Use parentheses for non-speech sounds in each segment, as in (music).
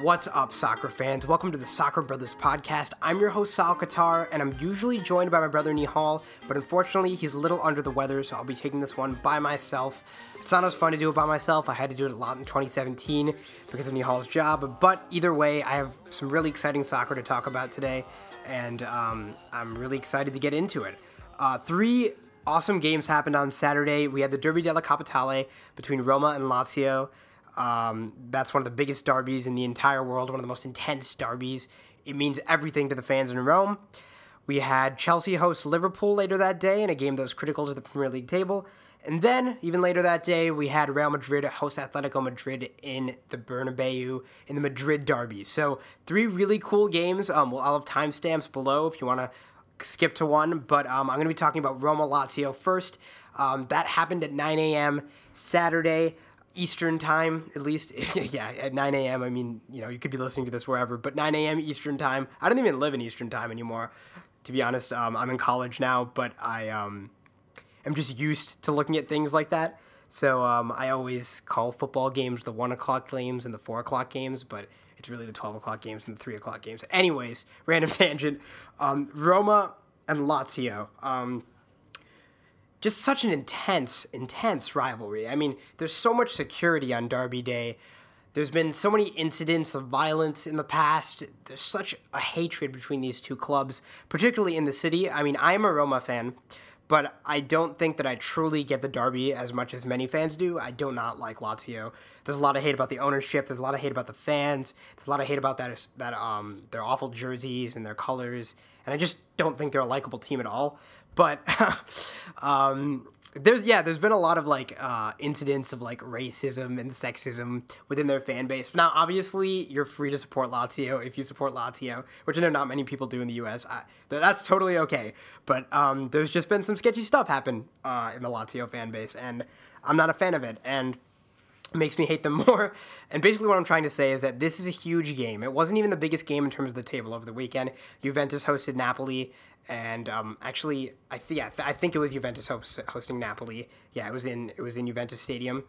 What's up, soccer fans? Welcome to the Soccer Brothers podcast. I'm your host, Sahil Kattar, and I'm usually joined by my brother Nihal, but unfortunately, he's a little under the weather, so I'll be taking this one by myself. It's not as fun to do it by myself. I had to do it a lot in 2017 because of Nihal's job, but either way, I have some really exciting soccer to talk about today, and um, I'm really excited to get into it. Uh, three awesome games happened on Saturday. We had the Derby della Capitale between Roma and Lazio. Um, that's one of the biggest derbies in the entire world, one of the most intense derbies. It means everything to the fans in Rome. We had Chelsea host Liverpool later that day in a game that was critical to the Premier League table. And then, even later that day, we had Real Madrid host Atletico Madrid in the Bernabeu in the Madrid derby. So, three really cool games. Um, well, I'll have timestamps below if you want to skip to one. But um, I'm going to be talking about Roma Lazio first. Um, that happened at 9 a.m. Saturday. Eastern time, at least. (laughs) yeah, at 9 a.m. I mean, you know, you could be listening to this wherever, but 9 a.m. Eastern time. I don't even live in Eastern time anymore, to be honest. Um, I'm in college now, but I um, am just used to looking at things like that. So um, I always call football games the 1 o'clock games and the 4 o'clock games, but it's really the 12 o'clock games and the 3 o'clock games. Anyways, random (laughs) tangent. Um, Roma and Lazio. Just such an intense, intense rivalry. I mean, there's so much security on Derby Day. There's been so many incidents of violence in the past. There's such a hatred between these two clubs, particularly in the city. I mean, I am a Roma fan, but I don't think that I truly get the Derby as much as many fans do. I do not like Lazio. There's a lot of hate about the ownership. There's a lot of hate about the fans. There's a lot of hate about that that um their awful jerseys and their colors. And I just don't think they're a likable team at all. But (laughs) um, there's yeah, there's been a lot of like uh, incidents of like racism and sexism within their fan base. Now, obviously, you're free to support Lazio if you support Lazio, which I know not many people do in the U.S. I, that's totally okay. But um, there's just been some sketchy stuff happen uh, in the Lazio fan base, and I'm not a fan of it. And it makes me hate them (laughs) more. And basically, what I'm trying to say is that this is a huge game. It wasn't even the biggest game in terms of the table over the weekend. Juventus hosted Napoli, and um, actually, I th- yeah, th- I think it was Juventus host- hosting Napoli. Yeah, it was in it was in Juventus Stadium,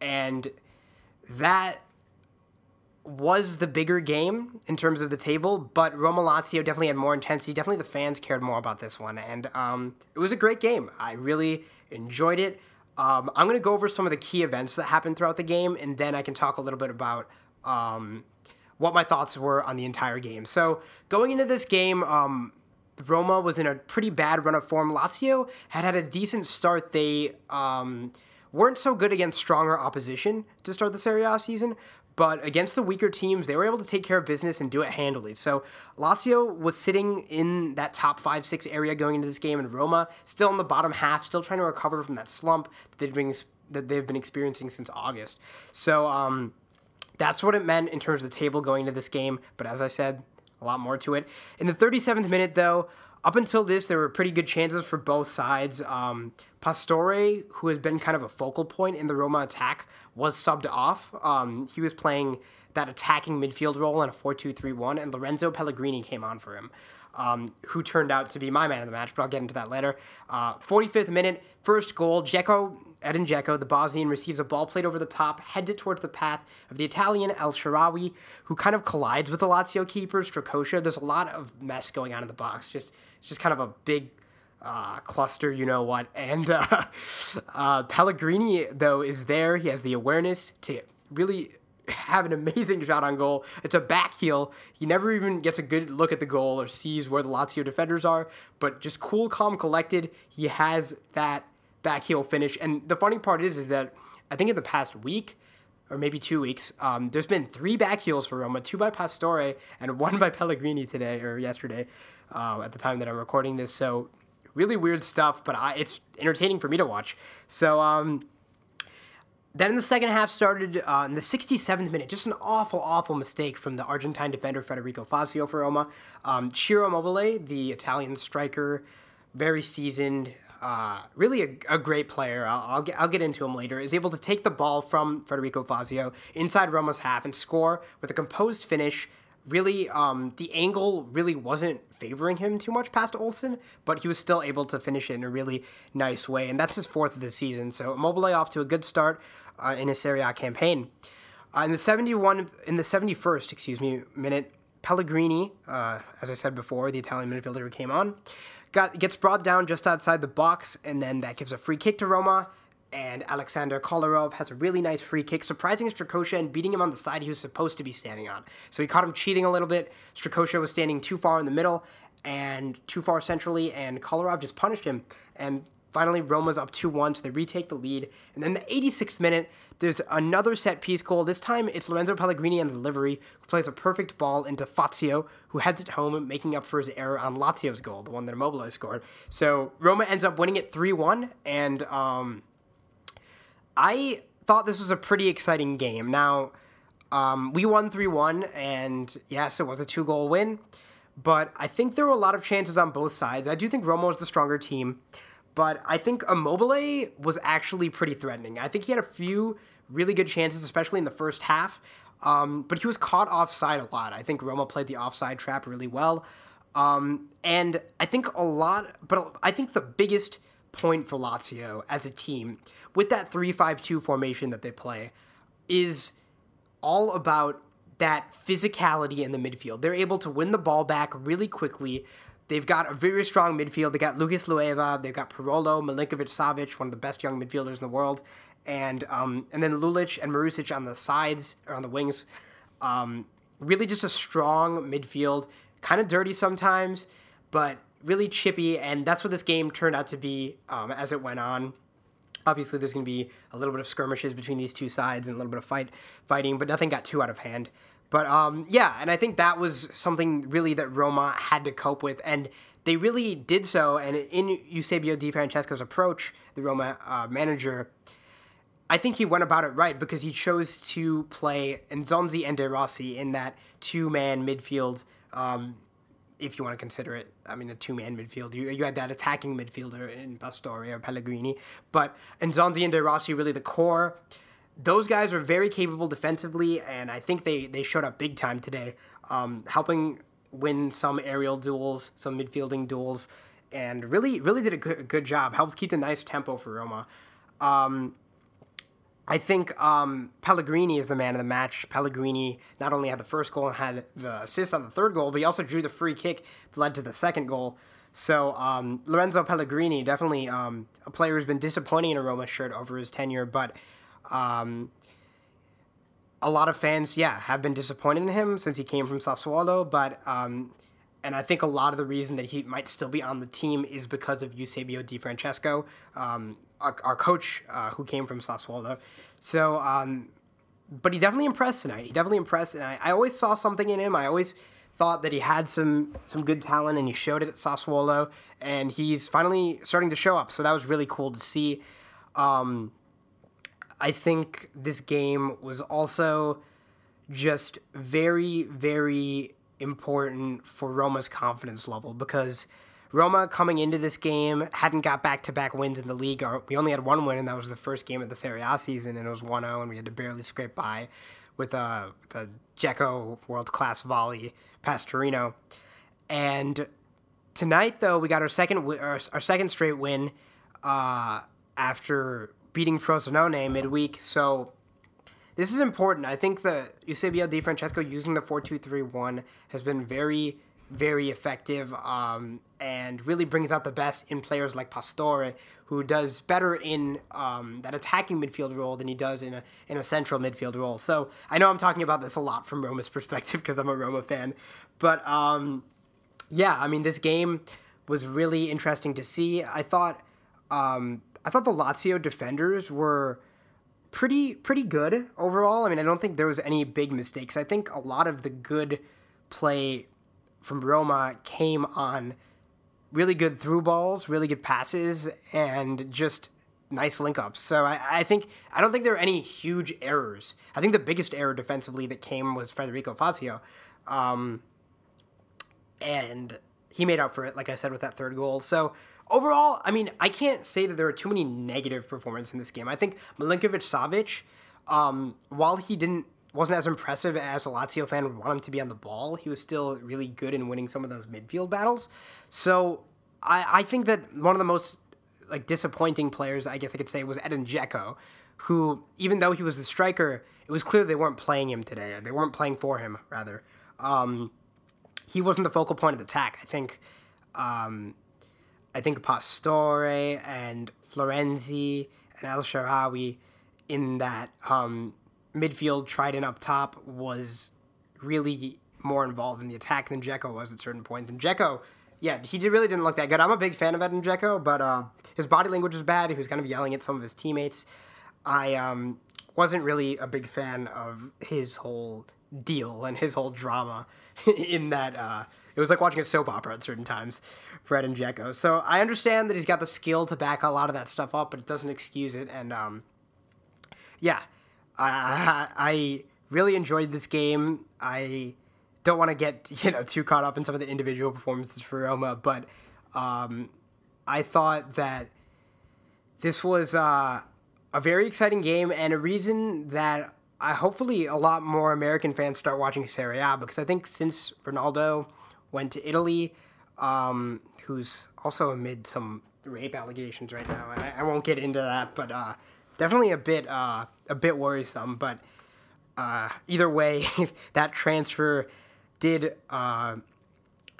and that was the bigger game in terms of the table, but Roma Lazio definitely had more intensity. Definitely the fans cared more about this one, and um, it was a great game. I really enjoyed it. Um, I'm to go over some of the key events that happened throughout the game, and then I can talk a little bit about um, what my thoughts were on the entire game. So, going into this game, um, Roma was in a pretty bad run of form. Lazio had had a decent start. They um, weren't so good against stronger opposition to start the Serie A season, but against the weaker teams, they were able to take care of business and do it handily. So Lazio was sitting in that top five, six area going into this game, and Roma still in the bottom half, still trying to recover from that slump that they've been, that they've been experiencing since August. So um, that's what it meant in terms of the table going into this game. But as I said, a lot more to it. In the 37th minute, though, up until this, there were pretty good chances for both sides. Um, Pastore, who has been kind of a focal point in the Roma attack, was subbed off. Um, he was playing that attacking midfield role in a 4 2 3 1, and Lorenzo Pellegrini came on for him, um, who turned out to be my man of the match, but I'll get into that later. Uh, 45th minute, first goal. Dzeko, Edin Dzeko, the Bosnian, receives a ball played over the top, heads it towards the path of the Italian El Shaarawy, who kind of collides with the Lazio keeper, Strakosha. There's a lot of mess going on in the box. Just It's just kind of a big uh, cluster, you know what. And (laughs) uh, uh, Pellegrini, though, is there. He has the awareness to really have an amazing shot on goal. It's a back heel. He never even gets a good look at the goal or sees where the Lazio defenders are, but just cool, calm, collected. He has that back heel finish. And the funny part is, is that I think in the past week, or maybe two weeks, um, there's been three back heels for Roma, two by Pastore and one by Pellegrini today or yesterday uh, at the time that I'm recording this. So really weird stuff, but I, it's entertaining for me to watch. So um, then the second half started uh, in the 67th minute, just an awful, awful mistake from the Argentine defender Federico Fazio for Roma. Um, Ciro Immobile, the Italian striker, very seasoned, uh, really a, a, great player. I'll, I'll, get, I'll get into him later. Is able to take the ball from Federico Fazio inside Roma's half and score with a composed finish really um, the angle really wasn't favoring him too much past Olsen, but he was still able to finish it in a really nice way, and that's his fourth of the season. So Immobile off to a good start uh, in his Serie A campaign. Uh, in the 71, in the 71st, excuse me, minute, Pellegrini, uh, as I said before, the Italian midfielder who came on, got gets brought down just outside the box, and then that gives a free kick to Roma. And Alexander Kolarov has a really nice free kick, surprising Strakosha and beating him on the side he was supposed to be standing on. So he caught him cheating a little bit. Strakosha was standing too far in the middle and too far centrally, and Kolarov just punished him. And finally, Roma's up 2 1, so they retake the lead. And then the 86th minute, there's another set piece goal. This time it's Lorenzo Pellegrini on the delivery, who plays a perfect ball into Fazio, who heads it home, making up for his error on Lazio's goal, the one that Immobile scored. So Roma ends up winning it 3 1, and um, I thought this was a pretty exciting game. Now, um, we won 3 1, and yes, it was a two goal win, but I think there were a lot of chances on both sides. I do think Roma was the stronger team but I think Immobile was actually pretty threatening. I think he had a few really good chances, especially in the first half. Um, but he was caught offside a lot. I think Roma played the offside trap really well. Um, and I think a lot, but I think the biggest point for Lazio as a team with that 3 5 2 formation that they play is all about that physicality in the midfield. They're able to win the ball back really quickly. They've got a very strong midfield. They got Lucas Leiva, they've got Parolo, Milinkovic Savic, one of the best young midfielders in the world and um, and then Lulic and Marusic on the sides or on the wings. Um, really, just a strong midfield, kind of dirty sometimes, but really chippy, and that's what this game turned out to be um, as it went on. Obviously, there's going to be a little bit of skirmishes between these two sides and a little bit of fight fighting, but nothing got too out of hand. But um, yeah, and I think that was something really that Roma had to cope with, and they really did so. And in Eusebio Di Francesco's approach, the Roma uh, manager, I think he went about it right because he chose to play Nzonzi and De Rossi in that two man midfield. Um, if you want to consider it, I mean, a two man midfield. You, you had that attacking midfielder in Pastore or Pellegrini, but Nzonzi and De Rossi really the core. Those guys are very capable defensively, and I think they, they showed up big time today, um, helping win some aerial duels, some midfielding duels, and really really did a good, good job. Helped keep a nice tempo for Roma. Um, I think um, Pellegrini is the man of the match. Pellegrini not only had the first goal and had the assist on the third goal, but he also drew the free kick that led to the second goal. So um, Lorenzo Pellegrini, definitely um, a player who's been disappointing in a Roma shirt over his tenure, but um, a lot of fans, yeah, have been disappointed in him since he came from Sassuolo. But um, and I think a lot of the reason that he might still be on the team is because of Eusebio Di Francesco. Um, our, coach uh, who came from Sassuolo. So, um, but he definitely impressed tonight. He definitely impressed, and I, I always saw something in him. I always thought that he had some some good talent, and he showed it at Sassuolo, and he's finally starting to show up. So that was really cool to see. Um, I think this game was also just very, very important for Roma's confidence level because Roma coming into this game hadn't got back to back wins in the league. We only had one win, and that was the first game of the Serie A season, and it was 1 0, and we had to barely scrape by with a, the Dzeko world class volley past Torino. And tonight, though, we got our second our, our second straight win uh, after beating Frosinone midweek. So this is important. I think that Eusebio Di Francesco using the 4 2 3 1 has been very very effective um, and really brings out the best in players like Pastore, who does better in um, that attacking midfield role than he does in a in a central midfield role. So I know I'm talking about this a lot from Roma's (laughs) perspective because I'm a Roma fan, but um, yeah, I mean this game was really interesting to see. I thought um, I thought the Lazio defenders were pretty pretty good overall. I mean I don't think there was any big mistakes. I think a lot of the good play from Roma came on really good through balls, really good passes, and just nice link ups. So I, I think I don't think there are any huge errors. I think the biggest error defensively that came was Federico Fazio. Um, and he made up for it, like I said, with that third goal. So overall, I mean, I can't say that there are too many negative performances in this game. I think Milinkovic Savic, um, while he didn't wasn't as impressive as a Lazio fan would want him to be on the ball. He was still really good in winning some of those midfield battles. So I, I think that one of the most like disappointing players, I guess I could say, was Edin Dzeko, who, even though he was the striker, it was clear they weren't playing him today. They weren't playing for him, rather. Um, he wasn't the focal point of the attack. I think, um, I think Pastore and Florenzi and El Shaarawy in that um, midfield trident up top was really more involved in the attack than Dzeko was at certain points. And Dzeko, yeah, he did, really didn't look that good. I'm a big fan of Edin Dzeko, but uh, his body language was bad. He was kind of yelling at some of his teammates. I um, wasn't really a big fan of his whole deal and his whole drama (laughs) in that uh, it was like watching a soap opera at certain times for Edin Dzeko. So I understand that he's got the skill to back a lot of that stuff up, but it doesn't excuse it. And um, yeah, I, really enjoyed this game. I don't want to get (laughs) you know too caught up in some of the individual performances for Roma, but um, I thought that this was uh, a very exciting game and a reason that I hopefully a lot more American fans start watching Serie A because I think since Ronaldo went to Italy, um, who's also amid some rape allegations right now, and I, I won't get into that, but uh, definitely a bit uh, a bit worrisome. But uh, either way, (laughs) that transfer did uh,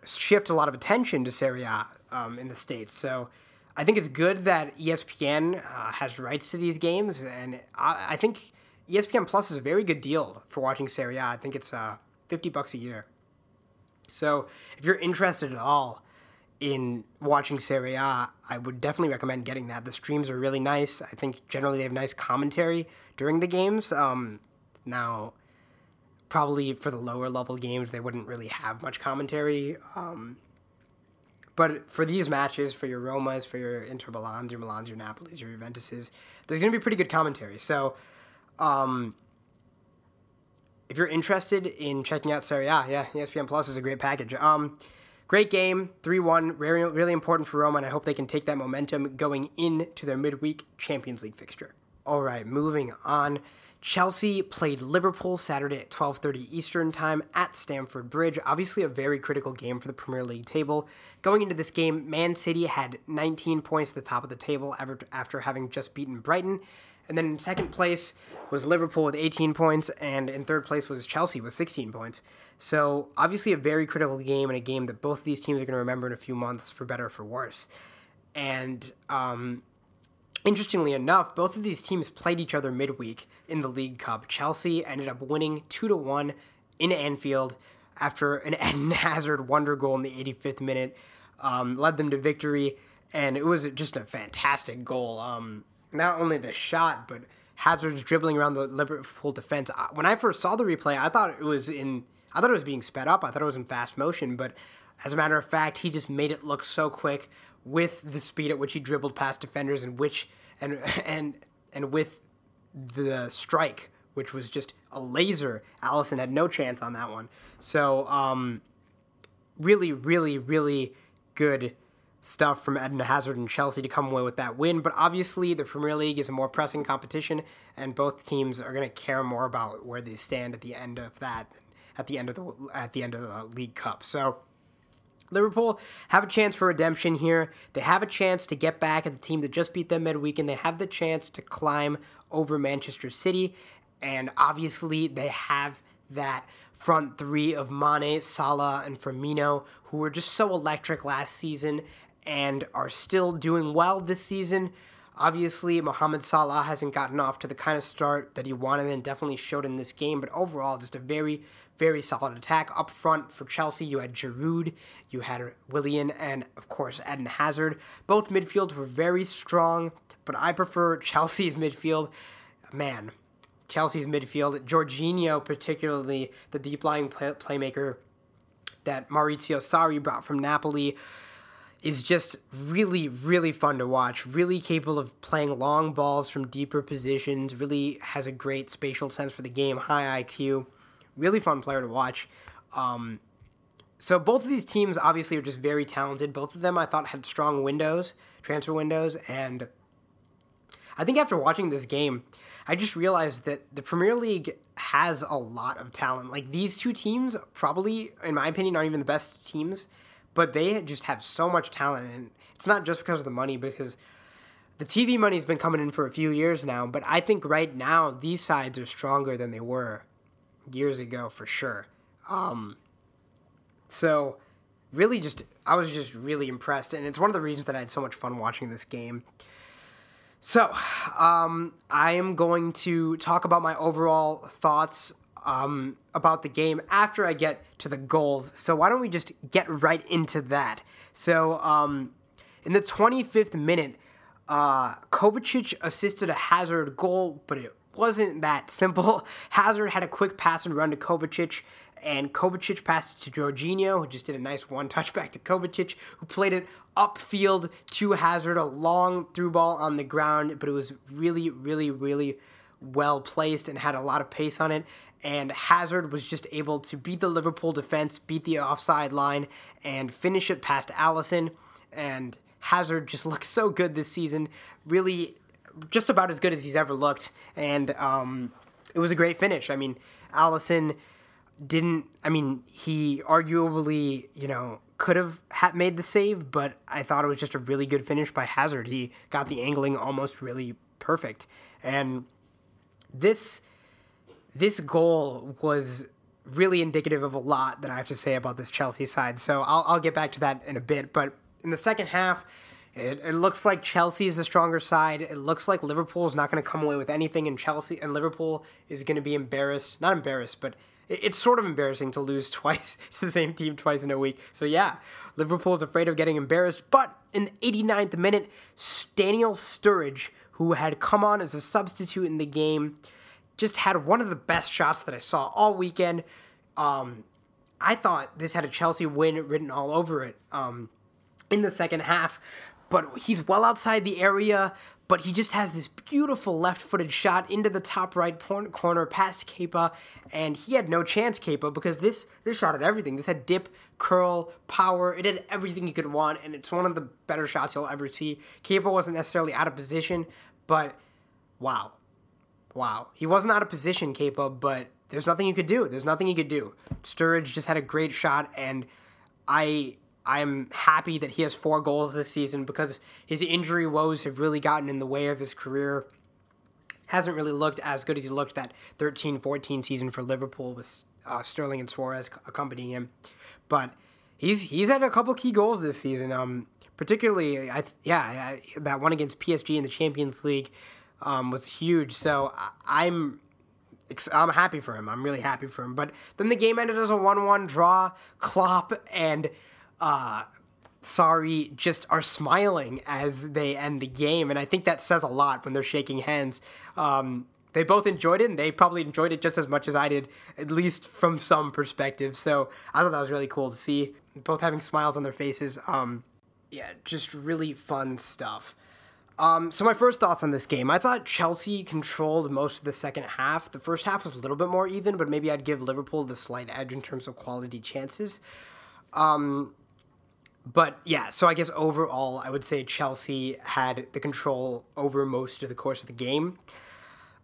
shift a lot of attention to Serie A um, in the states. So I think it's good that ESPN uh, has rights to these games, and I, I, think ESPN Plus is a very good deal for watching Serie A. I think it's uh, fifty bucks a year. So if you're interested at all in watching Serie A, I would definitely recommend getting that. The streams are really nice. I think generally they have nice commentary during the games. Um, now, probably for the lower level games, they wouldn't really have much commentary. Um, but for these matches, for your Romas, for your Inter Milans, your Milans, your Napolis, your Juventuses, there's going to be pretty good commentary. So, um, if you're interested in checking out Serie A, yeah, ESPN Plus is a great package. Um, great game, 3 1, really, really important for Roma, and I hope they can take that momentum going into their midweek Champions League fixture. All right, moving on. Chelsea played Liverpool Saturday at 12:30 Eastern Time at Stamford Bridge. Obviously a very critical game for the Premier League table. Going into this game, Man City had 19 points at the top of the table after having just beaten Brighton. And then in second place was Liverpool with 18 points, and in third place was Chelsea with 16 points. So obviously a very critical game and a game that both these teams are going to remember in a few months, for better or for worse. And um, interestingly enough, both of these teams played each other midweek in the League Cup. Chelsea ended up winning two to one in Anfield after an (laughs) Eden Hazard wonder goal in the 85th minute um, led them to victory, and it was just a fantastic goal. Um, not only the shot, but Hazard's dribbling around the Liverpool defense. When I first saw the replay, I thought it was in. I thought it was being sped up. I thought it was in fast motion, but as a matter of fact, he just made it look so quick with the speed at which he dribbled past defenders and which and (laughs) and and with the strike, which was just a laser. Alisson had no chance on that one. So, um, really, really, really good stuff from Eden Hazard and Chelsea to come away with that win. But obviously, the Premier League is a more pressing competition, and both teams are going to care more about where they stand at the end of that, at the end of the at the end of the League Cup. So. Liverpool have a chance for redemption here. They have a chance to get back at the team that just beat them midweek, and they have the chance to climb over Manchester City. And obviously, they have that front three of Mane, Salah, and Firmino, who were just so electric last season and are still doing well this season. Obviously, Mohamed Salah hasn't gotten off to the kind of start that he wanted and definitely showed in this game, but overall, just a very, very solid attack. Up front for Chelsea, you had Giroud, you had Willian, and of course, Eden Hazard. Both midfields were very strong, but I prefer Chelsea's midfield. Man, Chelsea's midfield, Jorginho, particularly the deep lying play- playmaker that Maurizio Sarri brought from Napoli is just really, really fun to watch. Really capable of playing long balls from deeper positions. Really has a great spatial sense for the game, high IQ. Really fun player to watch. Um, so both of these teams obviously are just very talented. Both of them I thought had strong windows, transfer windows, and I think after watching this game, I just realized that the Premier League has a lot of talent. Like these two teams, probably in my opinion, aren't even the best teams but they just have so much talent, and it's not just because of the money, because the TV money's been coming in for a few years now, but I think right now these sides are stronger than they were years ago for sure. Um, so really just I was just really impressed and it's one of the reasons that I had so much fun watching this game. So, um, I am going to talk about my overall thoughts um, about the game after I get to the goals. So, why don't we just get right into that? So, um, in the 25th minute, uh, Kovacic assisted a Hazard goal, but it wasn't that simple. (laughs) Hazard had a quick pass and run to Kovacic, and Kovacic passed it to Jorginho, who just did a nice one (laughs) touch back to Kovacic, who played it upfield to Hazard, a long through ball on the ground, but it was really, really, really well placed and had a lot of pace on it. And Hazard was just able to beat the Liverpool defense, beat the offside line, and finish it past Alisson. And Hazard just (laughs) looks so good this season, really just about as good as he's ever looked. And um, it was a great finish. I mean, Alisson didn't. I mean, he arguably, you know, could have made the save, but I thought it was just a really good finish by Hazard. He got the angling almost really perfect, and this this goal was really indicative of a lot that I have to say about this Chelsea side. So I'll, I'll get back to that in a bit. But in the second half, it, it looks like Chelsea is the stronger side. It looks like Liverpool is not going to come away with anything, and Chelsea and Liverpool is going to be embarrassed. Not embarrassed, but it's sort of embarrassing to lose (laughs) twice to the same team twice in a week. So yeah, Liverpool is afraid of getting embarrassed. But in the 89th minute, Daniel Sturridge, who had come on as a substitute in the game, just had one of the best shots that I saw all weekend. Um, I thought this had a Chelsea win written all over it um, in the second half, but he's well outside the area but he just has this beautiful left-footed shot into the top right corner past Kepa, and he had no chance, Kepa, because this this shot had everything. This had dip, curl, power. It had everything you could want, and it's one of the better shots you'll ever see. Kepa wasn't necessarily out of position, but wow, wow, he wasn't out of position, Kepa, but there's nothing you could do. There's nothing he could do. Sturridge just had a great shot, and I I'm happy that he has four goals this season because his injury woes have really gotten in the way of his career. Hasn't really looked as good as he looked that 13 14 season for Liverpool with uh, Sterling and Suarez accompanying him. But he's he's had a couple key goals this season. Um, particularly, I yeah, that one against PSG in the Champions League um, was huge. So I'm I'm happy for him. I'm really happy for him. But then the game ended as a 1 1 draw. Klopp and uh, Sarri just are smiling as they end the game, and I think that says a lot when they're shaking hands. Um, they both enjoyed it, and they probably enjoyed it just as much as I did, at least from some perspective. So I thought that was really cool to see both having smiles on their faces. Um, yeah, just really fun stuff. Um, so my first thoughts on this game, I thought Chelsea controlled most of the second half. The first half was a little bit more even, but maybe I'd give Liverpool the slight edge in terms of quality chances. Um, but yeah, so I guess overall, I would say Chelsea had the control over most of the course of the game.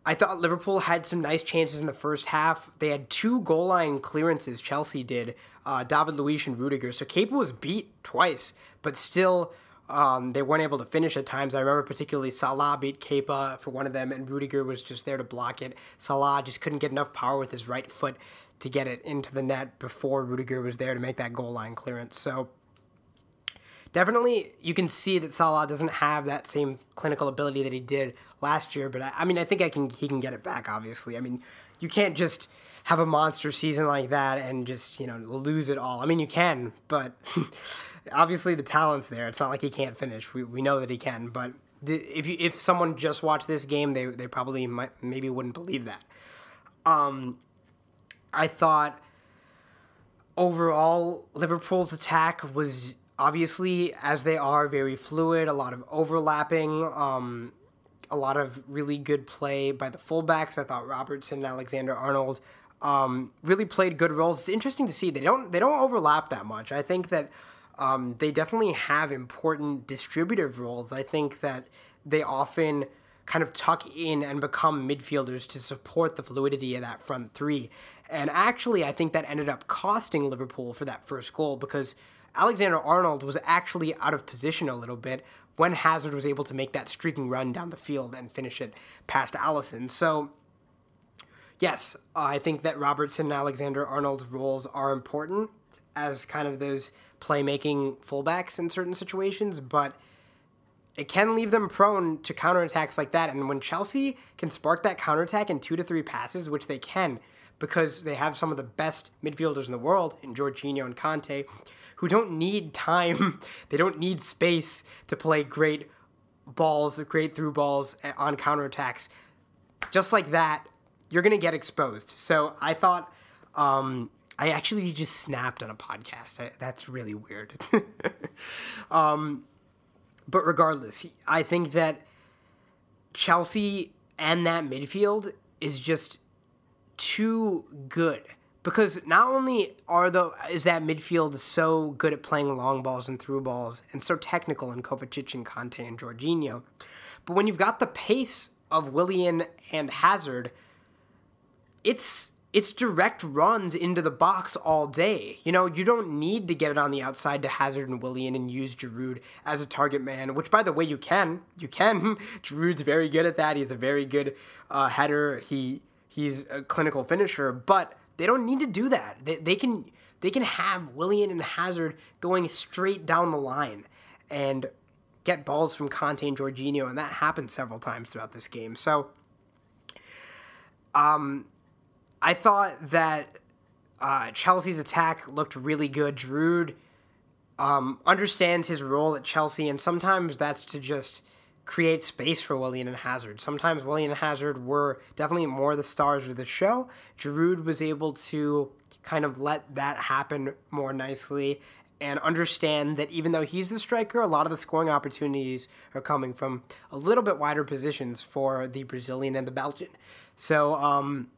I thought Liverpool had some nice chances in the first half. They had two goal line clearances, Chelsea did, uh, David Luiz and Rudiger. So Kepa was beat twice, but still um, they weren't able to finish at times. I remember particularly Salah beat Kepa for one of them, and Rudiger was just there to block it. Salah just couldn't get enough power with his right foot to get it into the net before Rudiger was there to make that goal line clearance. So definitely you can see that Salah doesn't have that same clinical ability that he did last year. But I, I mean, I think I can he can get it back. Obviously, I mean, you can't just have a monster season like that and just you know lose it all. I mean, you can, but (laughs) obviously the talent's there. It's not like he can't finish. We we know that he can, but the, if you if someone just watched this game, they they probably might maybe wouldn't believe that. Um, I thought overall Liverpool's attack was obviously, as they are, very fluid, a lot of overlapping, um, a lot of really good play by the fullbacks. I thought Robertson and Alexander Arnold um, really played good roles. It's interesting to see they don't they don't overlap that much. I think that um, they definitely have important distributive roles. I think that they often kind of tuck in and become midfielders to support the fluidity of that front three. And actually, I think that ended up costing Liverpool for that first goal because Alexander Arnold was actually out of position a little bit when Hazard was able to make that streaking run down the field and finish it past Alisson. So, yes, I think that Robertson and Alexander Arnold's roles are important as kind of those playmaking fullbacks in certain situations, but it can leave them prone to counterattacks like that. And when Chelsea can spark that counterattack in two to three passes, which they can, because they have some of the best midfielders in the world in Jorginho and Kanté, who don't need time, (laughs) they don't need space to play great balls, great through balls on counterattacks. Just like that, you're going to get exposed. So I thought, um, I actually just snapped on a podcast. I, that's really weird. (laughs) um, but regardless, I think that Chelsea and that midfield is just too good because not only are the is that midfield so good at playing long balls and through balls and so technical in Kovacic and Kanté and Jorginho, but when you've got the pace of Willian and Hazard, it's it's direct runs into the box all day. You know, you don't need to get it on the outside to Hazard and Willian and use Giroud as a target man, which, by the way, you can. You can. (laughs) Giroud's very good at that. He's a very good uh, header. He he's a clinical finisher, but they don't need to do that. They, they can they can have Willian and Hazard going straight down the line and get balls from Kanté and Jorginho, and that happened several times throughout this game. So, um, I thought that uh, Chelsea's attack looked really good. Giroud um, understands his role at Chelsea, and sometimes that's to just create space for Willian and Hazard. Sometimes Willian and Hazard were definitely more the stars of the show. Giroud was able to kind of let that happen more nicely and understand that even though he's the striker, a lot of the scoring opportunities are coming from a little bit wider positions for the Brazilian and the Belgian. So, um,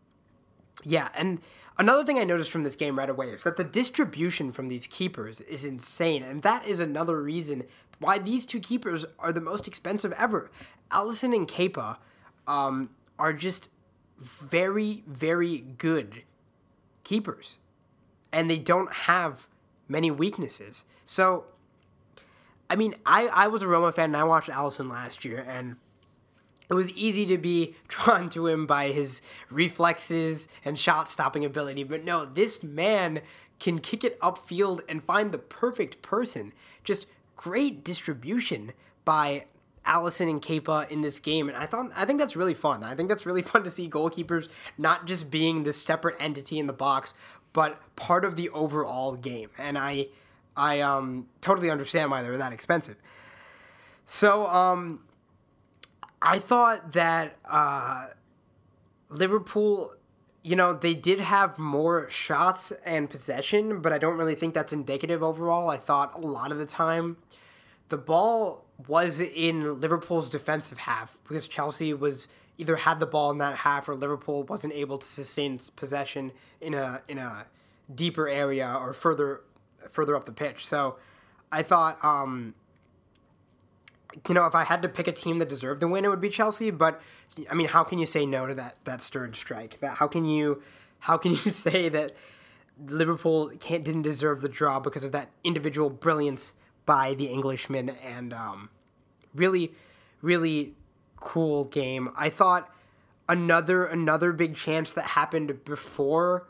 yeah, and another thing I noticed from this game right away is that the distribution from these keepers is insane, and that is another reason why these two keepers are the most expensive ever. Alisson and Kepa um, are just very, very good keepers, and they don't have many weaknesses. So, I mean, I, I was a Roma fan and I watched Alisson last year, and it was easy to be (laughs) drawn to him by his reflexes and shot stopping ability. But no, this man can kick it upfield and find the perfect person. Just great distribution by Alisson and Kepa in this game, and I thought I think that's really fun. I think that's really (laughs) fun to see goalkeepers not just being this separate entity in the box, but part of the overall game. And I I um totally understand why they're that expensive. So um I thought that uh, Liverpool, you know, they did have more shots and possession, but I don't really think that's indicative overall. I thought a lot of the time the ball was in Liverpool's defensive half because Chelsea was either had the ball in that half or Liverpool wasn't able to sustain possession in a in a deeper area or further further up the pitch. So I thought um, you know, if I had to pick a team that deserved the win, it would be Chelsea. But I mean, how can you say no to that that Sturridge strike? How can you how can you (laughs) say that Liverpool can't didn't deserve the draw because of that individual brilliance by the Englishman and um, really really cool game. I thought another another big chance that happened before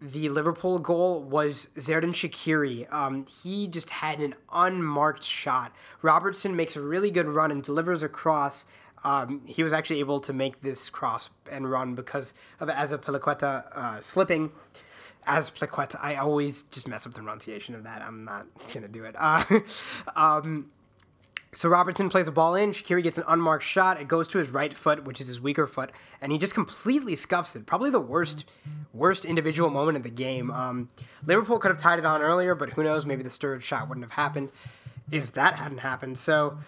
the Liverpool goal was Xherdan Shaqiri. Um, he just had an unmarked shot. Robertson makes a really good run and delivers a cross. Um, he was actually able to make this cross and run because of as Azpilicueta uh, slipping. Azpilicueta, I always just mess up the pronunciation of that. I'm not gonna do it. Uh, (laughs) um, so Robertson plays a ball in. Shaqiri gets an unmarked shot. It goes to his right foot, which is his weaker foot, and he just completely scuffs it. Probably the worst, worst individual moment of the game. Um, Liverpool could have tied it on earlier, but who knows? Maybe the Sturridge shot wouldn't have happened if that hadn't happened. So,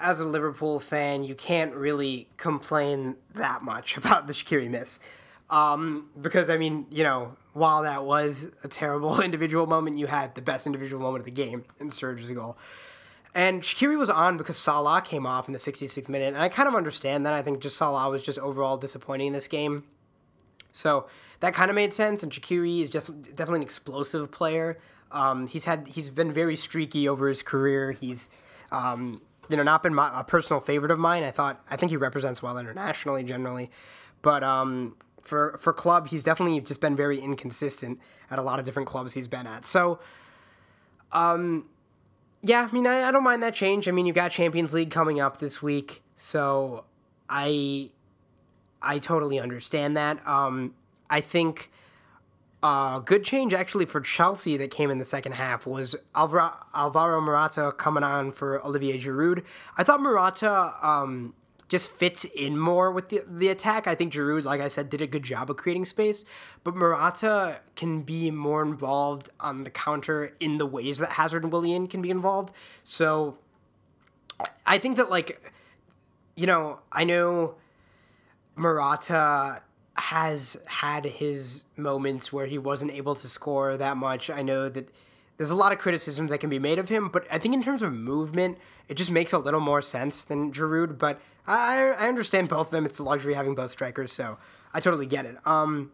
as a Liverpool fan, you can't really complain that much (laughs) about the Shaqiri miss. Um, because I mean, you know, while that was a terrible (laughs) individual moment, you had the best individual moment of the game in Sturridge's goal. And Shaqiri was on because Salah came off in the 66th minute, and I kind of understand that. I think just Salah was just overall disappointing in this game. So that kind of made sense. And Shaqiri is def- definitely an explosive player. Um, he's had he's been very streaky over his career. He's um, you know not been my, a personal favorite of mine. I thought I think he represents well internationally generally, but um, for for club he's definitely just been very inconsistent at a lot of different clubs he's been at. So. Um, yeah, I mean, I, I don't mind that change. I mean, you've got Champions League coming up this week, so I I totally understand that. Um, I think a good change actually for Chelsea that came in the second half was Alvaro, Alvaro Morata coming on for Olivier Giroud. I thought Morata um, just fits in more with the, the attack. I think Giroud, like I said, did a good job of creating space, but Morata can be more involved on the counter in the ways that Hazard and Willian can be involved. So I think that, like, you know, I know Morata has had his moments where he wasn't able to score that much. I know that there's a lot of criticisms that can be made of him, but I think in terms of movement, it just makes a little more sense than Giroud. But I, I understand both of them. It's a luxury having both strikers, so I totally get it. Um,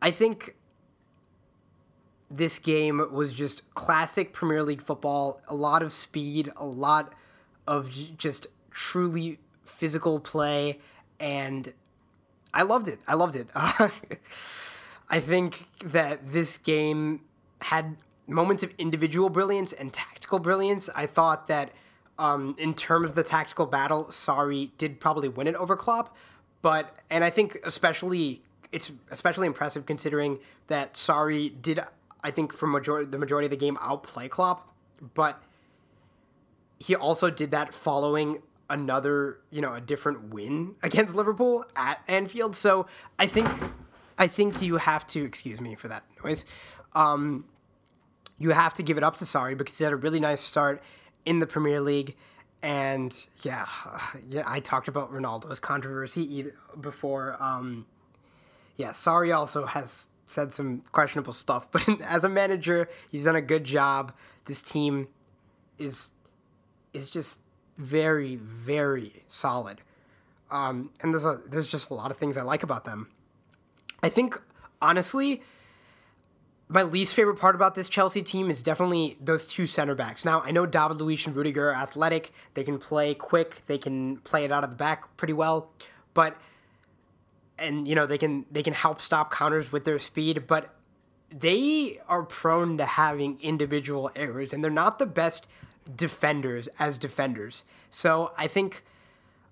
I think this game was just classic Premier League football. A lot of speed, a lot of just truly physical play, and I loved it. I loved it. (laughs) I think that this game had moments of individual brilliance and tactical brilliance. I thought that um, in terms of the tactical battle, Sarri did probably win it over Klopp, but and I think especially it's especially impressive considering that Sarri did I think for majority the majority of the game outplay Klopp, but he also did that following another you know a different win (laughs) against Liverpool at Anfield. So I think I think you have to excuse me for that noise. Um, you have to give it up to Sarri because he had a really nice start in the Premier League. And yeah, (sighs) yeah, I talked about Ronaldo's controversy before. Um, yeah, Sarri also has said some questionable stuff, (laughs) but as a manager, he's done a good job. This team is is just very, very solid. Um, and there's a there's just a lot of things I like about them. I think honestly, my least favorite part about this Chelsea team is definitely those two center backs. Now, I know David Luiz and Rudiger are athletic. They can play quick. They can play it out of the back pretty well. But and you know, they can they can help stop counters with their speed, but they are prone to having individual errors and they're not the best defenders as defenders. So, I think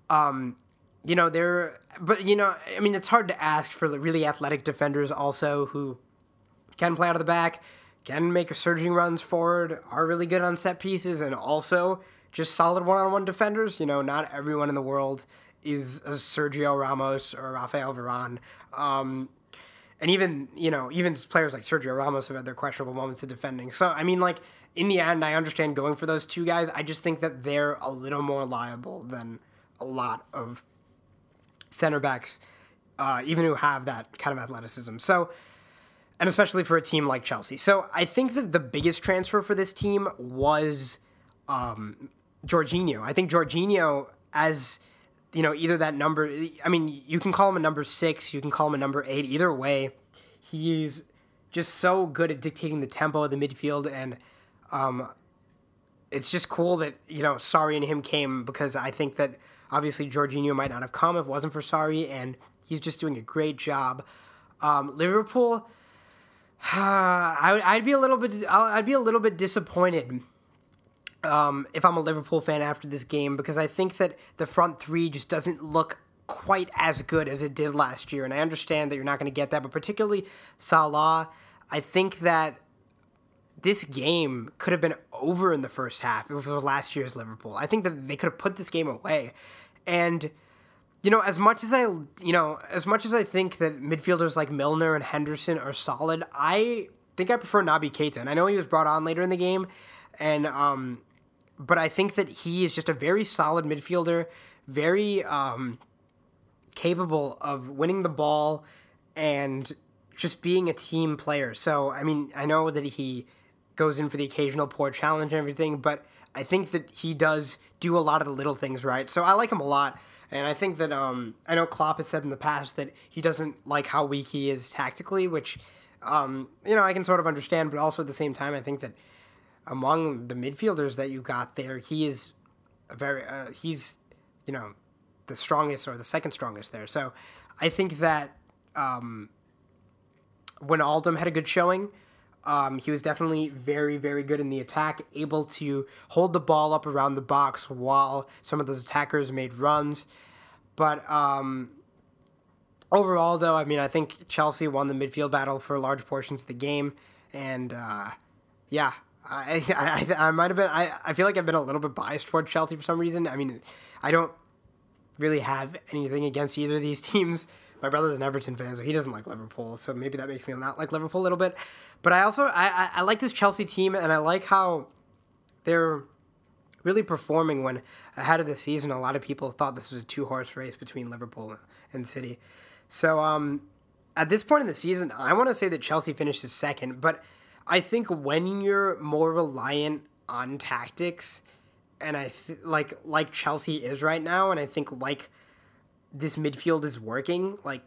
um you know, they're but you know, I mean, it's hard to ask for really athletic defenders also who can play out of the back, can make surging runs forward, are really good on set pieces, and also just solid one-on-one defenders. You know, not everyone in the world is a Sergio Ramos or Rafael Varane. Um, and even you know even players like Sergio Ramos have had their questionable moments of defending. So I mean, like in the end, I understand going for those two guys. I just think that they're a little more liable than a lot of center backs, uh, even who have that kind of athleticism. So and especially for a team like Chelsea. So I think that the biggest transfer for this team was um, Jorginho. I think Jorginho, as you know, either that number. I mean, you can call him a number six, you can call him a number eight. Either way, he's just so good at dictating the tempo of the midfield, and um, it's just cool that you know Sarri and him came because I think that obviously Jorginho might not have come if it wasn't for Sarri, and he's just doing a great job. Um, Liverpool (sighs) I, I'd be a little bit. I'd be a little bit disappointed um, if I'm a Liverpool fan after this game because I think that the front three just doesn't look quite as good as it did last year. And I understand that you're not going to get that, but particularly Salah, I think that this game could have been over in the first half if it was last year's Liverpool. I think that they could have put this game away. And you know, as much as I, you know, as much as I think that midfielders like Milner and Henderson are solid, I think I prefer Naby Keita. And I know he was brought on later in the game, and um, but I think that he is just a very solid midfielder, very um, capable of winning the ball and just being a team player. So I mean, I know that he goes in for the occasional poor challenge and everything, but I think that he does do a lot of the little things right. So I like him a lot And I think that um, I know Klopp has said in the past that he doesn't like how weak he is tactically, which um, you know I can sort of understand. But also at the same time, I think that among the midfielders that you got there, he is a very uh, he's you know the strongest or the second strongest there. So I think that um, Wijnaldum had a good showing, um, he was definitely very, very good in the attack, able to hold the ball up around the box while some of those attackers made runs. But um, overall, though, I mean, I think Chelsea won the midfield battle for large portions of the game. And uh, yeah, I, (laughs) I, I might have been, I, I feel like I've been a little bit biased toward Chelsea for some reason. I mean, I don't really have anything against either of these (laughs) teams my brother's an Everton fan, so he doesn't like Liverpool. So maybe that makes me not like Liverpool a little bit. But I also I, I, I like this Chelsea team, and I like how they're really performing when ahead of the season. A lot of people thought this was a two horse race between Liverpool and City. So um, at this point in the season, I want to say that Chelsea finishes second, but I think when you're more reliant on tactics, and I th- like like Chelsea is right now, and I think like this midfield is working. Like,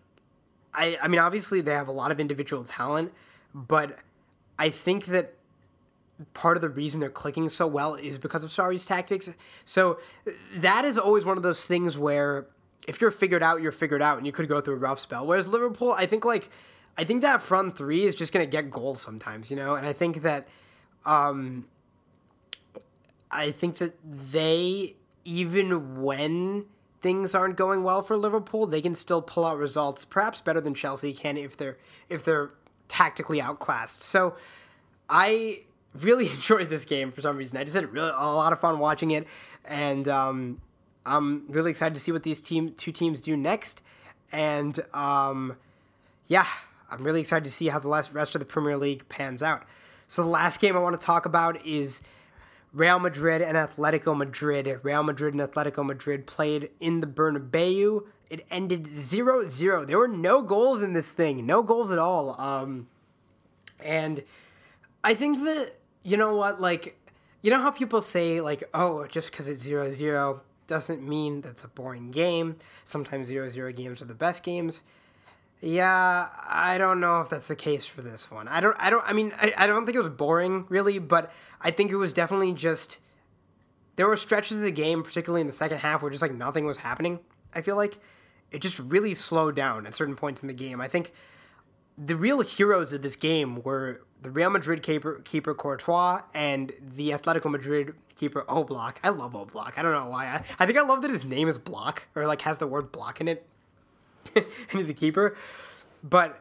I I mean, obviously they have a lot of individual talent, but I think that part of the reason they're clicking so well is because of Sarri's tactics. So that is always one of those things where if you're figured out, you're figured out, and you could go through a rough spell. Whereas Liverpool, I think like I think that front three is just gonna get goals sometimes, you know, and I think that um I think that they even when things aren't going well for Liverpool, they can still pull out results, perhaps better than Chelsea can if they're if they're tactically outclassed. So I really (laughs) enjoyed this game for some reason. I just had really a lot of fun watching it, and um, I'm really excited to see what these team two teams do next. And um, yeah, I'm really excited to see how the last rest of the Premier League pans out. So the last game I want to talk about is Real Madrid and Atletico Madrid. Real Madrid and Atletico Madrid played in the Bernabeu. It ended 0 0. There were no goals in this thing, no goals at all. Um, and I think that, you know what, like, you know how people say, like, oh, just because it's 0 0 doesn't mean that's a boring game. Sometimes 0 0 games are the best games. Yeah, I don't know if that's the case for this one. I don't. I don't. I mean, I, I don't think it was boring really, but I think it was definitely just. There were stretches of the game, particularly in the second half, where just like nothing was happening. I feel like it just really slowed down at certain points in the game. I think the real heroes of this game were the Real Madrid keeper, keeper Courtois and the Atletico Madrid keeper Oblak. I love Oblak. I don't know why. I, I think I love that his name is Block or like has the word block in it. (laughs) and he's a keeper. But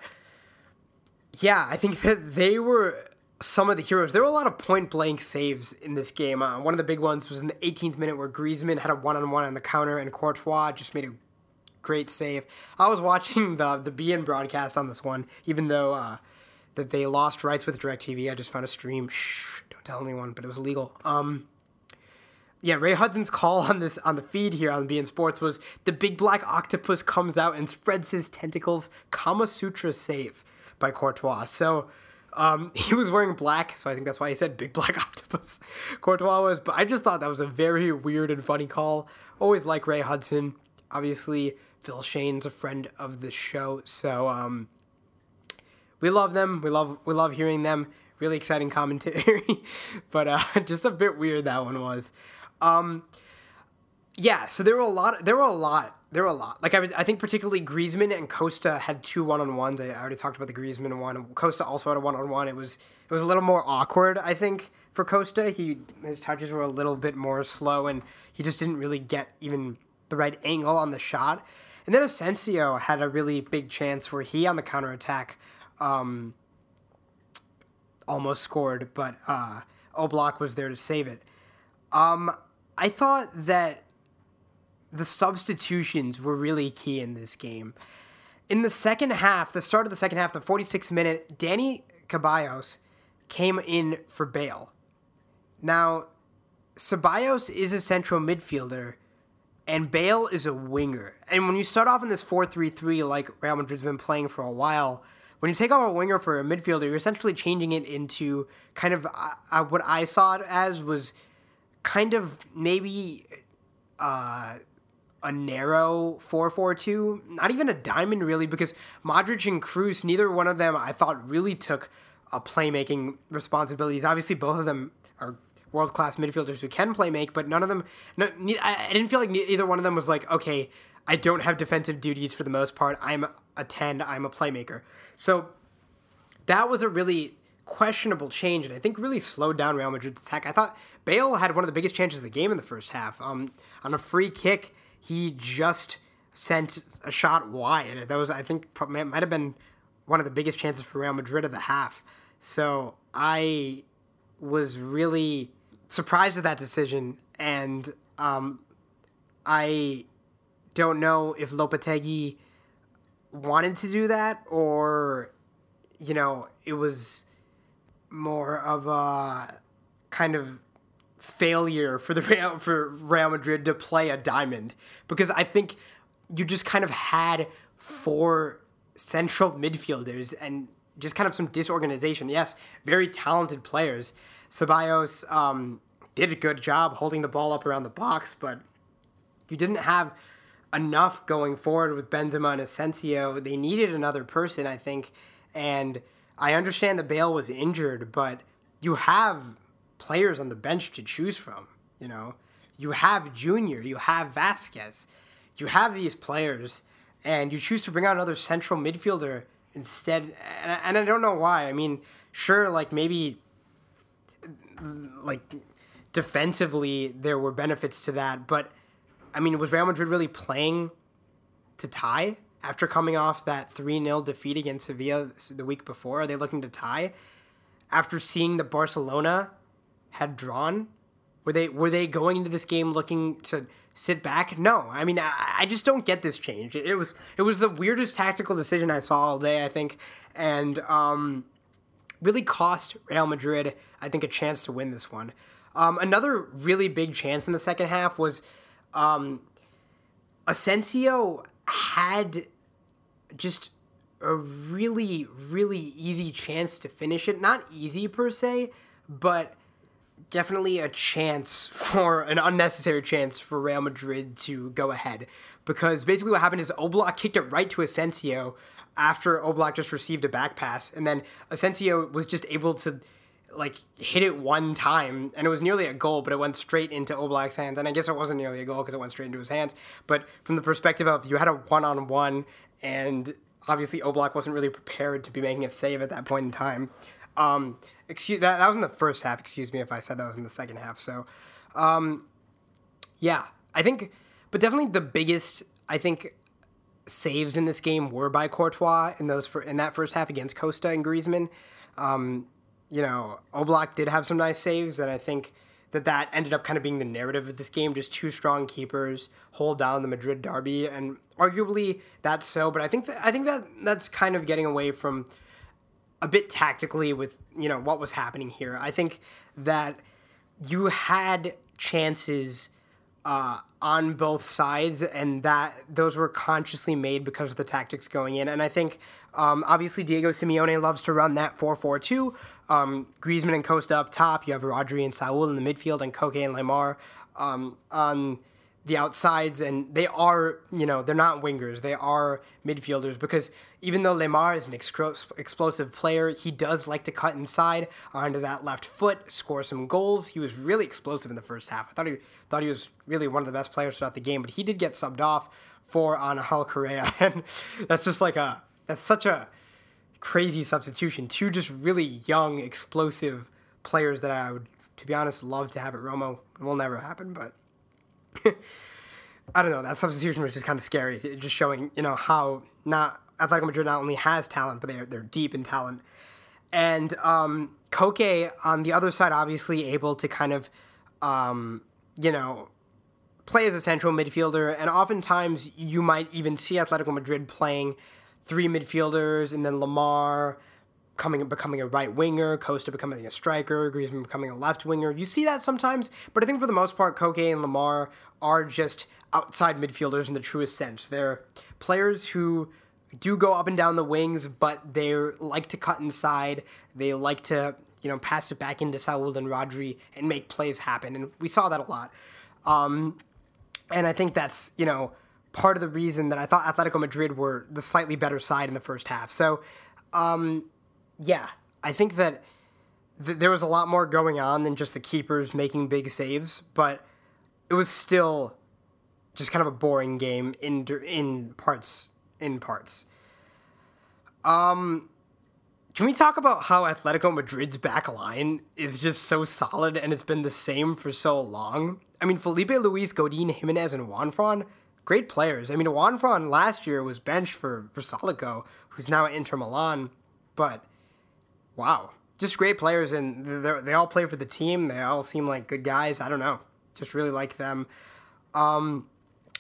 yeah, I think that they were some of the heroes. There were a lot of point blank saves in this game. Uh, one of the big ones was in the 18th minute where Griezmann had a one on one on the counter and Courtois just made a great save. I was watching the the beIN broadcast on this one, even though uh, that they lost rights with DirecTV. I just found a stream. Shh, don't tell anyone, but it was illegal. Um, yeah, Ray Hudson's call on this on the feed here on beIN Sports was the big black octopus comes out and spreads his tentacles. Kama Sutra save by Courtois. So um, (laughs) he was wearing black, so I think that's why he said big black (laughs) octopus. Courtois was, but I just thought that was a very weird and funny call. Always like Ray Hudson. Obviously, Phil Schoen's a friend of the show, so um, we love them. We love we love hearing them. Really exciting commentary, (laughs) but uh, just a bit weird that one was. Um, yeah, so there were a lot. There were a lot. There were a lot. Like I, I think particularly Griezmann and Costa had two one on ones. I already talked about the Griezmann one. Costa also had a one on one. It was it was a little more awkward. I think for Costa, he his touches were a little bit more slow, and he just didn't really get even the right angle on the shot. And then Asensio had a really big chance where he on the counter attack um, almost scored, but uh, Oblak was there to save it. Um, I thought that the substitutions were really key in this game. In the second half, the start of the second half, the 46th minute, Danny Ceballos came in for Bale. Now, Ceballos is a central midfielder, and Bale is a winger. And when you start off in this 4 3 3, like Real Madrid's been playing for a while, when you take off a winger for a midfielder, you're essentially changing it into kind of uh, uh what I saw it as was kind of maybe uh, a narrow 4-4-2, not even a diamond really, because Modric and Kroos, neither one of them I thought really took a playmaking responsibilities. Obviously, both of them are world class midfielders who can play make, but none of them. No, I didn't feel like either one of them was like, okay, I don't have defensive duties for the most part. I'm a ten. I'm a playmaker. So that was a really questionable change, and I think really slowed down Real Madrid's attack. I thought Bale had one of the biggest chances of the game in the first half. Um, on a free kick, he just sent a shot wide. That was, I think, might have been one of the biggest chances for Real Madrid of the half. So I was really surprised at that decision, and um, I don't know if Lopetegui wanted to do that or, you know, it was more of a kind of failure for the Real for Real Madrid to play a diamond because I think you just kind of had four central midfielders and just kind of some disorganization. Yes, very talented players. Ceballos um, did a good job holding the ball up around the box, but you didn't have enough going forward with Benzema and Asensio. They needed another person, I think, and I understand that Bale was injured, but you have players on the bench to choose from. You know, you have Junior, you have Vasquez, you have these players, and you choose to bring out another central midfielder instead. And, I don't know why. I mean, sure, like maybe, like defensively there were benefits to that, but I mean, was Real Madrid really playing to tie after coming off that 3 0 defeat against Sevilla the week before? Are they looking to tie? After seeing the Barcelona had drawn? Were they were they going into this game looking to sit back? No. I mean, I, I just don't get this change. It, it, was it was the weirdest tactical decision I saw all day. I think, and um, really cost Real Madrid. I think a chance to win this one. Um, another really big chance in the second half was um, Asensio had just a really really easy chance to finish it. Not easy per se, but definitely a chance for an unnecessary chance for Real Madrid to go ahead. Because basically what happened is Oblak kicked it right to Asensio after Oblak just received a back pass. And then Asensio was just able to like hit it one time. And it was nearly a goal but it went straight into Oblak's hands. And I guess it wasn't nearly a goal because it went straight into his hands. But from the perspective of you had a one-on-one and obviously Oblak wasn't really prepared to be making a save at that point in time. Um, excuse that that was in the first half. Excuse me if I said that was in the second half. So, um, yeah, I think, but definitely the biggest I think saves in this game were by Courtois in those for in that first half against Costa and Griezmann. Um, you know, Oblak did have some nice saves, and I think that that ended up kind of being the narrative of this game. Just two strong keepers hold down the Madrid derby, and arguably that's so. But I think that I think that that's kind of getting away from a bit tactically with you know what was happening here. I think that you had chances uh, on both sides, and that those were consciously made because of the tactics going in. And I think um, obviously Diego Simeone loves to run that 4 4 2. Um, Griezmann and Costa up top. You have Rodri and Saul in the midfield, and Koke and Lemar um, on the outsides, and they are, you know, they're not wingers. They are midfielders because even though Lemar is an explosive player, he does like to cut inside onto that left foot, score some goals. He was really explosive in the first half. I thought he thought he was really one of the best players throughout the game, but he did get subbed off for Angel Correa, (laughs) and that's just like a that's such a crazy substitution. Two just really young, explosive players that I would, to be honest, love to have at Roma. It will never happen, but. (laughs) I don't know. That substitution was just kind of scary. Just showing, you know, how not Atletico Madrid not only has talent, but they're they're deep in talent. And um, Koke on the other side, obviously able to kind of, um, you know, play as a central midfielder. And oftentimes you might even see Atletico Madrid playing three midfielders and then Lemar coming becoming a right winger, Costa becoming a striker, Griezmann becoming a left winger. You see that sometimes, but I think for the most part, Koke and Lemar are just outside midfielders in the truest sense. They're players who do go up and down the wings, but they like to cut inside. They like to, you know, pass it back into Saul and Rodri and make plays happen. And we saw that a lot. Um, and I think that's you know part of the reason that I thought Atletico Madrid were the slightly better side in the first half. So, um, yeah, I think that th- there was a lot more going on than just the keepers making big saves, but it was still just kind of a boring game in in parts in parts. Um, can we talk about how Atletico Madrid's back line is just so solid and it's been the same for so long? I mean, Filipe Luis, Godin, Giménez, and Juanfran, great players. I mean, Juanfran last year was benched for, Vrsaljko, who's now at Inter Milan, but wow, just great players, and they all play for the team. They all seem like good guys. I don't know, just really like them. Um,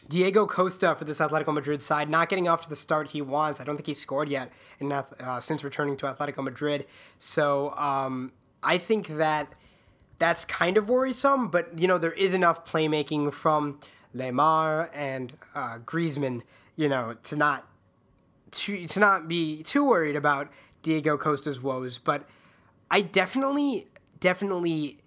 Diego Costa for this Atletico Madrid side, not getting off to the start he wants. I don't think he scored yet in uh, since returning to Atletico Madrid. So um, I think that that's kind of worrisome. But you know there is enough playmaking from Lemar and uh, Griezmann, you know, to not to, to not be too worried about Diego Costa's woes. But I definitely definitely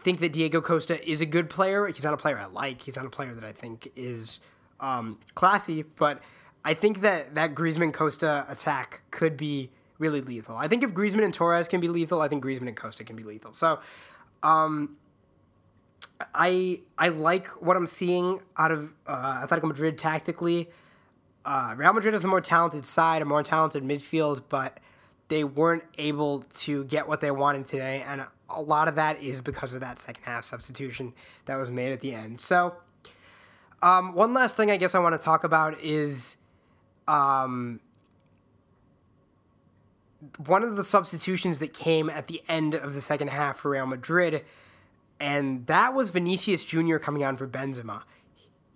think that Diego Costa is a good player. He's not a player I like. He's not a player that I think is um, classy, but I think that that Griezmann Costa attack could be really lethal. I think if Griezmann and Torres can be lethal, I think Griezmann and Costa can be lethal. So, um, I I like what I'm seeing out of uh, Atletico Madrid tactically. Uh, Real Madrid is a more talented side, a more talented midfield, but they weren't able to get what they wanted today, and a lot of that is because of that second half substitution that was made at the end. So, um, one last thing I guess I want to talk about is um, one of the substitutions that came at the end of the second half for Real Madrid, and that was Vinicius Jr. coming on for Benzema.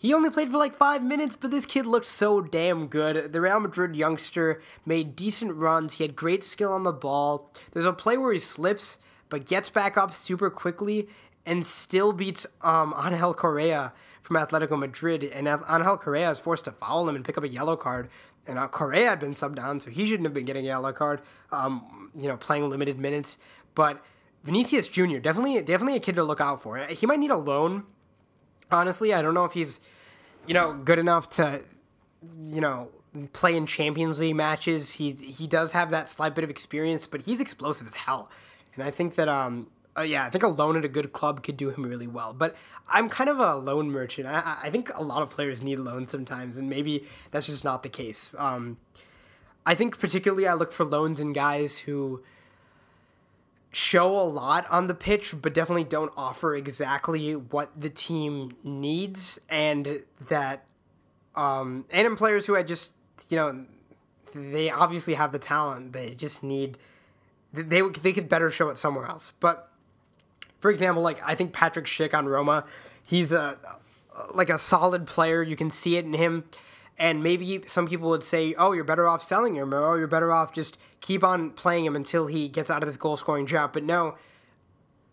He only played for like five minutes, but this kid looked so damn good. The Real Madrid youngster made decent runs. He had great skill on the ball. There's a play where he slips, but gets back up super quickly and still beats um, Angel Correa from Atletico Madrid. And Angel Correa is forced to foul him and pick up a yellow card. And uh, Correa had been subbed down, so he shouldn't have been getting a yellow card. Um, you know, playing limited minutes, but Vinicius Jr. definitely definitely a kid to look out for. He might need a loan honestly, I don't know if he's, you know, good enough to, you know, play in Champions League matches. He he does have that slight bit of experience, but he's explosive as hell. And I think that um uh, yeah, I think a loan at a good club could do him really well. But I'm kind of a loan merchant. I, I think a lot of players need loans sometimes, and maybe that's just not the case. Um, I think particularly I look for loans in guys who show a lot on the pitch, but definitely don't offer exactly what the team needs, and that, um, and in players who I just, you know, they obviously have the talent. They just need, they they could better show it somewhere else. But for example, like I think Patrick Schick on Roma, he's a like a solid player. You can see it in him. And maybe some people would say, oh, you're better off selling him, or oh, you're better off just keep on playing him until he gets out of this goal scoring drought. But no,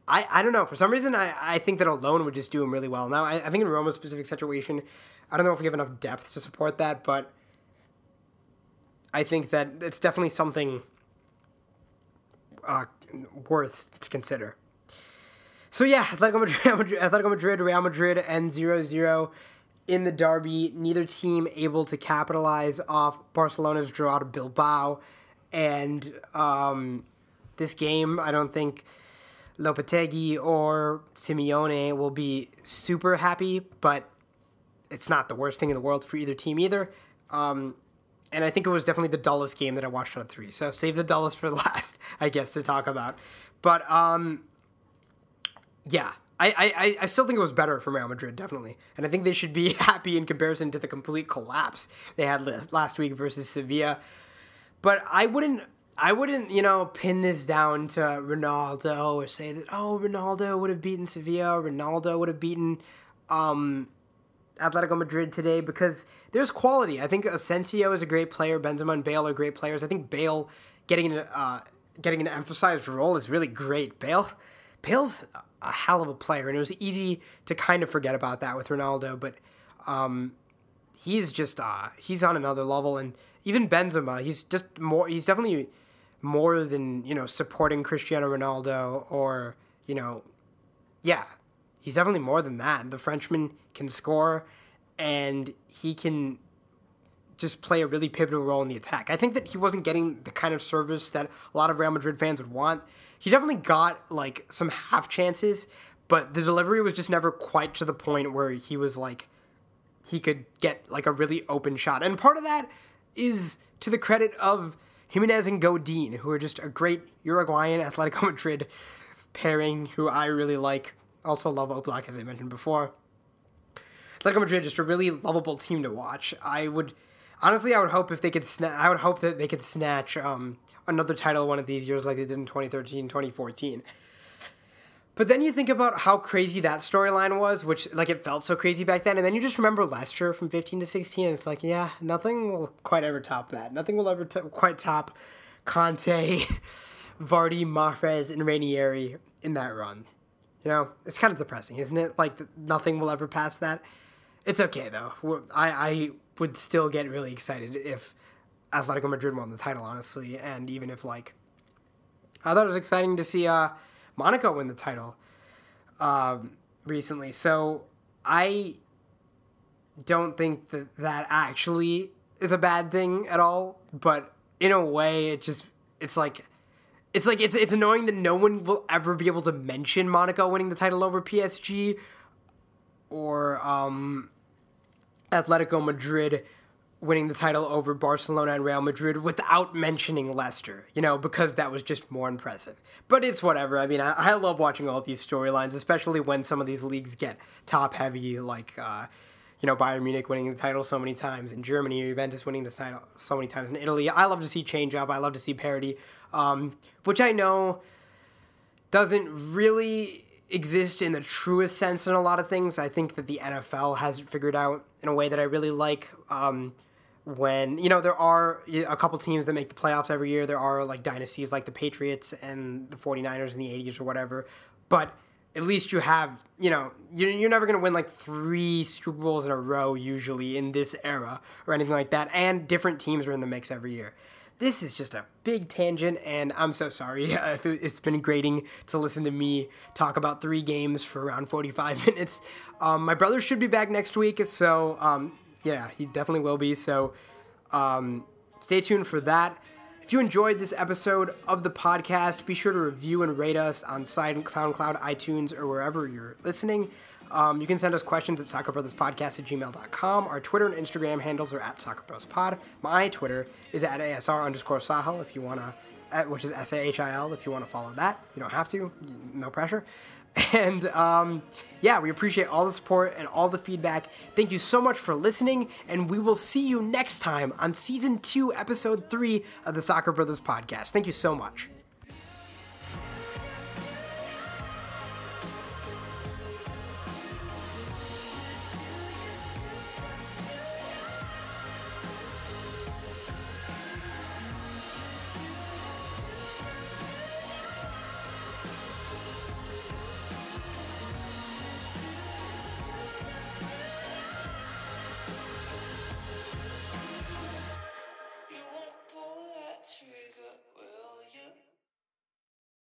I, I don't know. For some reason, I, I think that alone would just do him really well. Now, I, I think in Roma's specific situation, I don't know if we have enough depth to support that, but I think that it's definitely something uh, worth to consider. So yeah, Atletico Madrid, (laughs) Atletico Madrid, Real Madrid, and 0-0 in the derby, neither team able to capitalize off Barcelona's draw to Bilbao. And um, this game, I don't think Lopetegui or Simeone will be super happy, but it's not the worst thing in the world for either team either. Um, and I think it was definitely the dullest game that I watched on three. So save the dullest for (laughs) last, I guess, to talk about. But um, yeah, I, I, I still think it was better for Real Madrid, definitely. And I think they should be (laughs) happy in comparison to the complete collapse they had last week versus Sevilla. But I wouldn't I wouldn't, you know, pin this down to Ronaldo or say that, oh, Ronaldo would have beaten Sevilla, Ronaldo would have beaten um, Atletico Madrid today because there's quality. I think Asensio is a great player, Benzema and Bale are great players. I think Bale getting an, uh, getting an emphasized role is really great. Bale Bale's a hell of a player, and it was easy to kind of forget about that with Ronaldo. But um, he's just uh, he's on another level, and even Benzema, he's just more. He's definitely more than you know supporting Cristiano Ronaldo or you know, yeah, he's definitely more than that. The Frenchman can score, and he can just play a really pivotal role in the attack. I think that he wasn't getting the kind of service that a lot of Real Madrid fans would want. He definitely got like some half chances, but the delivery was just never quite to the point where he was like he could get like a really open shot. And part of that is to the credit of Giménez and Godin, who are just a great Uruguayan Atletico (laughs) Madrid pairing who I really like. Also love Oblak, as I mentioned before. Atletico Madrid just a really lovable team to watch. I would honestly, I would hope if they could snatch, I would hope that they could snatch um, another title one of these years like they did in 2013, 2014. But then you think about how crazy that storyline was, which like it felt so crazy back then, and then you just remember Leicester from 15 to 16, and it's like, yeah, nothing will quite ever top that. Nothing will ever t- quite top Kanté, (laughs) Vardy, Mahrez, and Ranieri in that run. You know, it's kind of depressing, isn't it? Like nothing will ever pass that. It's okay though. I I would still get really excited if Atletico Madrid won the title, honestly, and even if like I thought it was exciting to see uh, Monaco win the title um, recently. So I don't think that that actually is a bad thing at all, but in a way, it just it's like it's like it's it's annoying that no one will ever be able to mention Monaco winning the title over PSG or um Atletico Madrid winning the title over Barcelona and Real Madrid without mentioning Leicester, you know, because that was just more impressive. But it's whatever. I mean, I, I love watching all these storylines, especially when some of these leagues get top heavy, like, uh, you know, Bayern Munich winning the title so many times in Germany, or Juventus winning this title so many times in Italy. I love to see change up. I love to see parity, um, which I know doesn't really exist in the truest sense in a lot of things. I think that the NFL has figured out in a way that I really like. Um, when you know there are a couple teams that make the playoffs every year, there are like dynasties like the Patriots and the 49ers in the 80s or whatever, but at least you have you know you're never going to win like three super bowls in a row usually in this era or anything like that and different teams are in the mix every year this is just a big tangent, and I'm so sorry (laughs) if it's been grating to listen to me talk about three games for around 45 (laughs) minutes. Um, my brother should be back next week, so um, yeah, he definitely will be. So um, stay tuned for that. If you enjoyed this episode of the podcast, be sure to review and rate us on SoundCloud, iTunes, or wherever you're listening. Um, you can send us questions at soccerbrotherspodcast at gmail.com. Our Twitter and Instagram handles are at soccerbrospod. My Twitter is at ASR underscore Sahil if you want to, which is S A H I L if you want to follow that. You don't have to, no pressure. (laughs) And um, yeah, we appreciate all the support and all the feedback. Thank you so much for listening, and we will see you next time on season two, episode three of the Soccer Brothers podcast. Thank you so much.